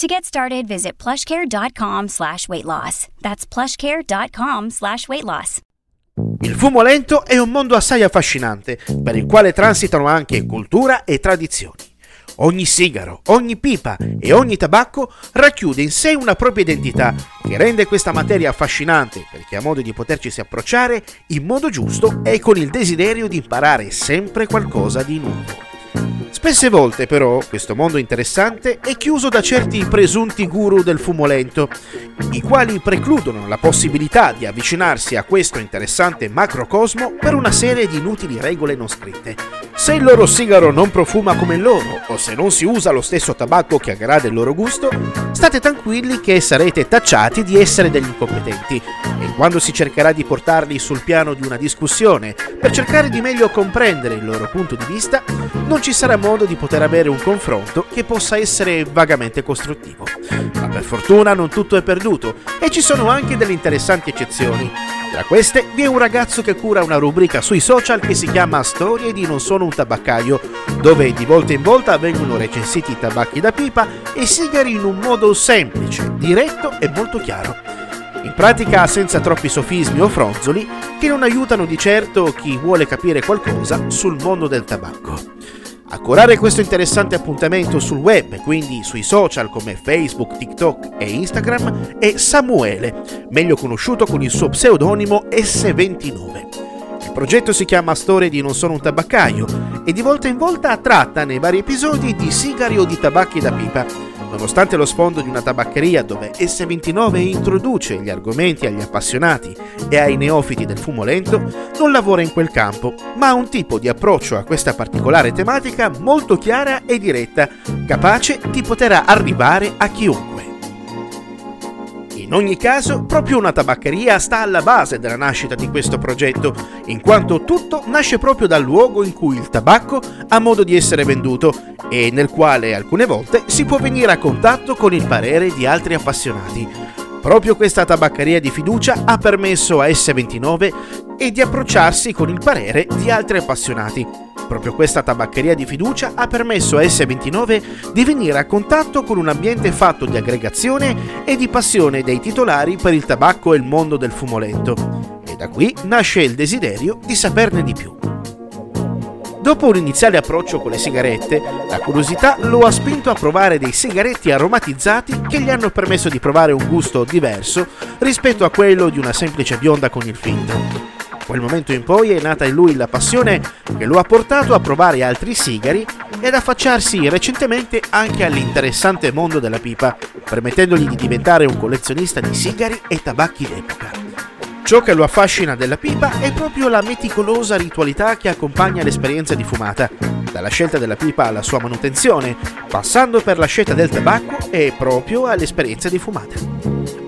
To get started, visit plushcare.com slash weight loss. That's plushcare.com slash weight loss. Il fumo lento è un mondo assai affascinante, per il quale transitano anche cultura e tradizioni. Ogni sigaro, ogni pipa e ogni tabacco racchiude in sé una propria identità che rende questa materia affascinante perché ha modo di potercisi approcciare in modo giusto e con il desiderio di imparare sempre qualcosa di nuovo. Spesse volte però questo mondo interessante è chiuso da certi presunti guru del fumo lento, i quali precludono la possibilità di avvicinarsi a questo interessante macrocosmo per una serie di inutili regole non scritte. Se il loro sigaro non profuma come loro, o se non si usa lo stesso tabacco che aggrada il loro gusto, state tranquilli che sarete tacciati di essere degli incompetenti e quando si cercherà di portarli sul piano di una discussione per cercare di meglio comprendere il loro punto di vista, non ci sarà modo di poter avere un confronto che possa essere vagamente costruttivo. Ma per fortuna non tutto è perduto e ci sono anche delle interessanti eccezioni. Tra queste vi è un ragazzo che cura una rubrica sui social che si chiama Storie di Non sono un tabaccaio, dove di volta in volta vengono recensiti i tabacchi da pipa e sigari in un modo semplice, diretto e molto chiaro. In pratica senza troppi sofismi o fronzoli che non aiutano di certo chi vuole capire qualcosa sul mondo del tabacco. A curare questo interessante appuntamento sul web, quindi sui social come Facebook, TikTok e Instagram, è Samuele, meglio conosciuto con il suo pseudonimo S29. Il progetto si chiama Storie di Non sono un tabaccaio e di volta in volta tratta nei vari episodi di sigari o di tabacchi da pipa Nonostante lo sfondo di una tabaccheria dove S29 introduce gli argomenti agli appassionati e ai neofiti del fumo lento, non lavora in quel campo, ma ha un tipo di approccio a questa particolare tematica molto chiara e diretta, capace di poter arrivare a chiunque. In ogni caso, proprio una tabaccheria sta alla base della nascita di questo progetto, in quanto tutto nasce proprio dal luogo in cui il tabacco ha modo di essere venduto e nel quale alcune volte si può venire a contatto con il parere di altri appassionati. Proprio questa tabaccheria di fiducia ha permesso a S29 e di approcciarsi con il parere di altri appassionati. Proprio questa tabaccheria di fiducia ha permesso a S29 di venire a contatto con un ambiente fatto di aggregazione e di passione dei titolari per il tabacco e il mondo del fumo lento. E da qui nasce il desiderio di saperne di più. Dopo un iniziale approccio con le sigarette, la curiosità lo ha spinto a provare dei sigaretti aromatizzati che gli hanno permesso di provare un gusto diverso rispetto a quello di una semplice bionda con il filtro quel momento in poi è nata in lui la passione che lo ha portato a provare altri sigari ed affacciarsi recentemente anche all'interessante mondo della pipa, permettendogli di diventare un collezionista di sigari e tabacchi d'epoca. Ciò che lo affascina della pipa è proprio la meticolosa ritualità che accompagna l'esperienza di fumata, dalla scelta della pipa alla sua manutenzione, passando per la scelta del tabacco e proprio all'esperienza di fumata.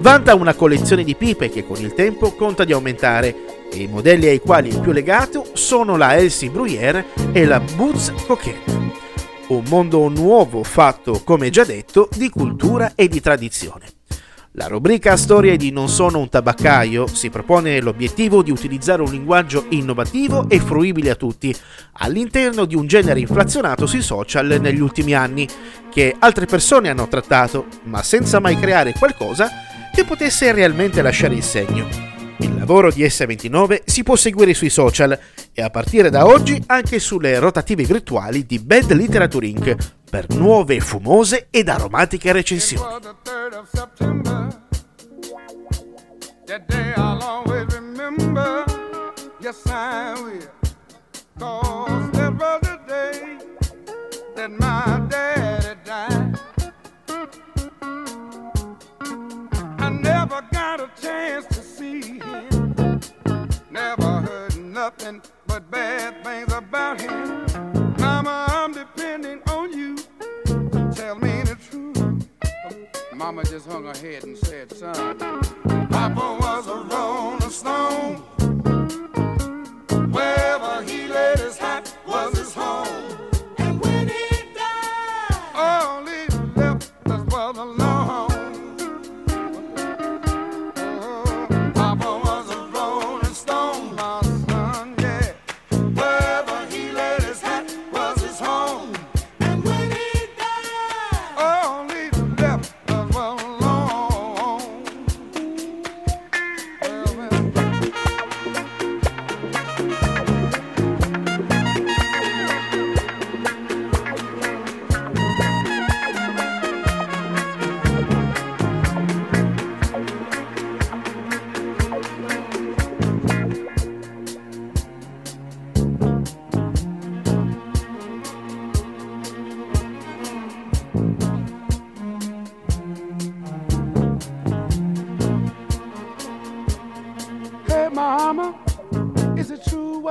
Vanta una collezione di pipe che con il tempo conta di aumentare e i modelli ai quali è più legato sono la Elsie Bruyère e la Boots Coquette. Un mondo nuovo fatto, come già detto, di cultura e di tradizione. La rubrica Storie di Non sono un tabaccaio si propone l'obiettivo di utilizzare un linguaggio innovativo e fruibile a tutti, all'interno di un genere inflazionato sui social negli ultimi anni, che altre persone hanno trattato, ma senza mai creare qualcosa che potesse realmente lasciare il segno. Il lavoro di S29 si può seguire sui social e a partire da oggi anche sulle rotative virtuali di Bad Literature Inc. per nuove, fumose ed aromatiche recensioni. that my day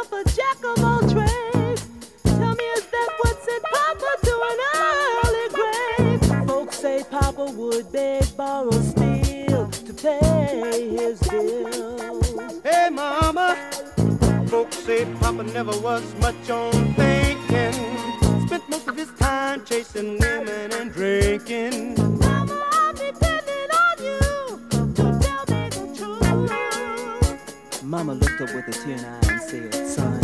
himself a jack of all trades. Tell me, is that what sent Papa to an early grave? Folks say Papa would beg, borrow, steal to pay his bills. Hey, Mama, folks say Papa never was much on thinking. Spent most of his time chasing women and drinking. Mama, I'm depending on you to tell me the truth. Mama looked up with a tear in her eye see it, son.